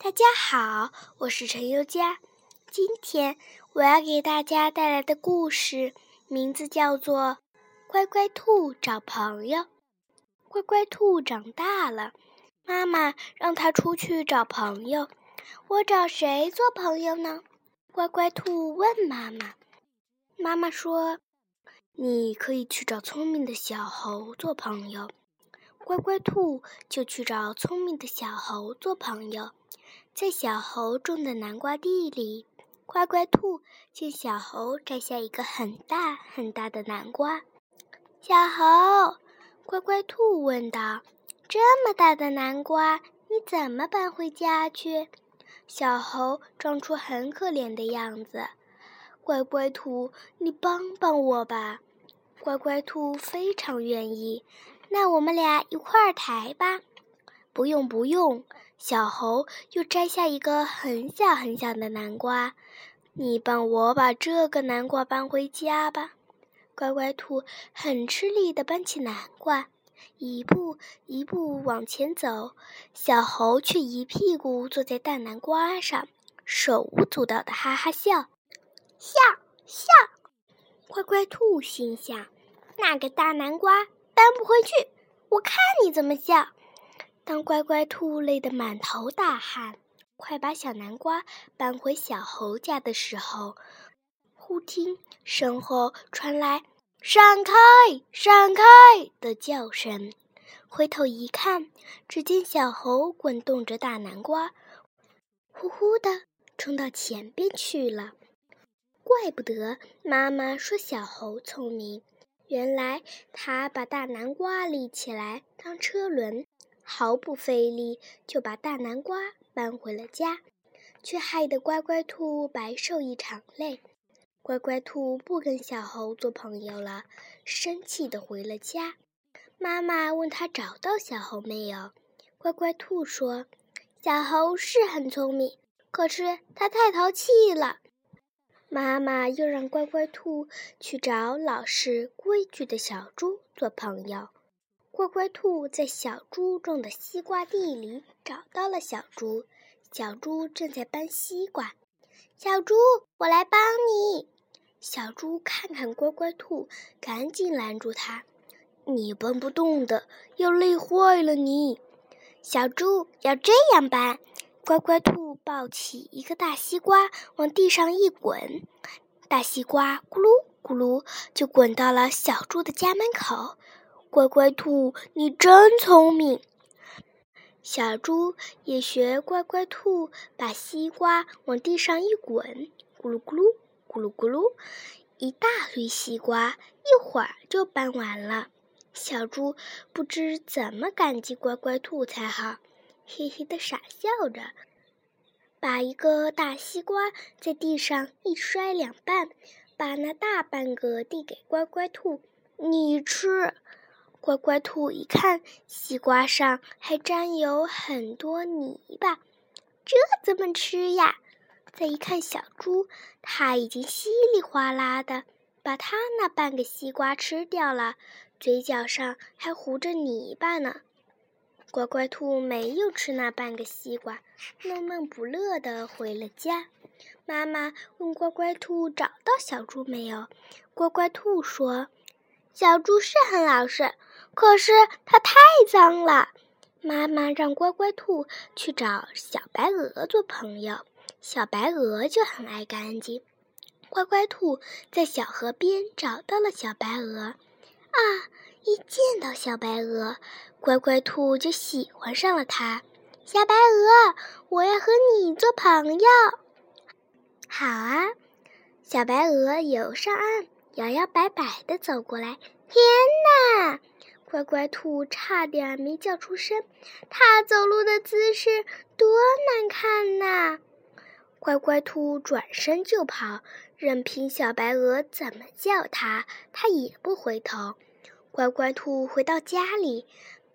大家好，我是陈优佳。今天我要给大家带来的故事名字叫做《乖乖兔找朋友》。乖乖兔长大了，妈妈让它出去找朋友。我找谁做朋友呢？乖乖兔问妈妈。妈妈说：“你可以去找聪明的小猴做朋友。”乖乖兔就去找聪明的小猴做朋友。在小猴种的南瓜地里，乖乖兔见小猴摘下一个很大很大的南瓜。小猴，乖乖兔问道：“这么大的南瓜，你怎么搬回家去？”小猴装出很可怜的样子。乖乖兔，你帮帮我吧！乖乖兔非常愿意。那我们俩一块儿抬吧。不用不用。小猴又摘下一个很小很小的南瓜，你帮我把这个南瓜搬回家吧。乖乖兔很吃力地搬起南瓜，一步一步往前走，小猴却一屁股坐在大南瓜上，手舞足蹈地哈哈笑，笑笑。乖乖兔心想：那个大南瓜搬不回去，我看你怎么笑。当乖乖兔累得满头大汗，快把小南瓜搬回小猴家的时候，忽听身后传来“闪开，闪开”的叫声。回头一看，只见小猴滚动着大南瓜，呼呼地冲到前边去了。怪不得妈妈说小猴聪明，原来他把大南瓜立起来当车轮。毫不费力就把大南瓜搬回了家，却害得乖乖兔白受一场累。乖乖兔不跟小猴做朋友了，生气地回了家。妈妈问他找到小猴没有，乖乖兔说：“小猴是很聪明，可是他太淘气了。”妈妈又让乖乖兔去找老实规矩的小猪做朋友。乖乖兔在小猪种的西瓜地里找到了小猪，小猪正在搬西瓜。小猪，我来帮你。小猪看看乖乖兔，赶紧拦住它：“你搬不动的，要累坏了你。”小猪要这样搬。乖乖兔抱起一个大西瓜，往地上一滚，大西瓜咕噜咕噜就滚到了小猪的家门口。乖乖兔，你真聪明！小猪也学乖乖兔，把西瓜往地上一滚，咕噜咕噜，咕噜咕噜，一大堆西瓜，一会儿就搬完了。小猪不知怎么感激乖乖兔才好，嘿嘿的傻笑着，把一个大西瓜在地上一摔两半，把那大半个递给乖乖兔：“你吃。”乖乖兔一看，西瓜上还沾有很多泥巴，这怎么吃呀？再一看小猪，它已经稀里哗啦的把它那半个西瓜吃掉了，嘴角上还糊着泥巴呢。乖乖兔没有吃那半个西瓜，闷闷不乐的回了家。妈妈问乖乖兔找到小猪没有？乖乖兔说。小猪是很老实，可是它太脏了。妈妈让乖乖兔去找小白鹅做朋友，小白鹅就很爱干净。乖乖兔在小河边找到了小白鹅，啊，一见到小白鹅，乖乖兔就喜欢上了它。小白鹅，我要和你做朋友。好啊，小白鹅游上岸。摇摇摆摆地走过来，天哪！乖乖兔差点没叫出声，它走路的姿势多难看呐！乖乖兔转身就跑，任凭小白鹅怎么叫它，它也不回头。乖乖兔回到家里，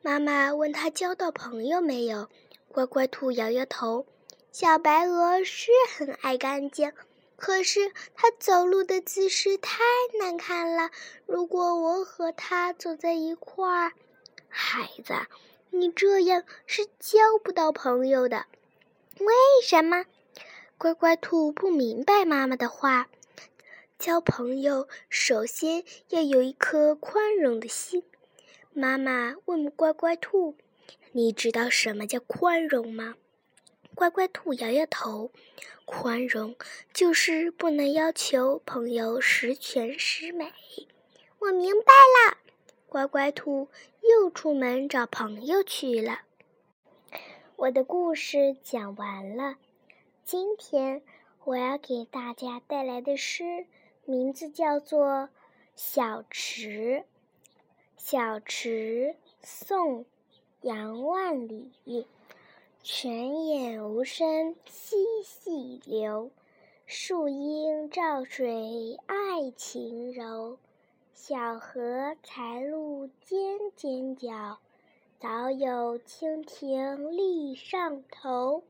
妈妈问他交到朋友没有，乖乖兔摇摇头。小白鹅是很爱干净。可是它走路的姿势太难看了。如果我和他走在一块儿，孩子，你这样是交不到朋友的。为什么？乖乖兔不明白妈妈的话。交朋友首先要有一颗宽容的心。妈妈问乖乖兔：“你知道什么叫宽容吗？”乖乖兔摇摇头。宽容就是不能要求朋友十全十美。我明白了。乖乖兔又出门找朋友去了。我的故事讲完了。今天我要给大家带来的诗，名字叫做《小池》。小池，宋，杨万里。泉眼无声惜细流，树阴照水爱晴柔。小荷才露尖尖角，早有蜻蜓立上头。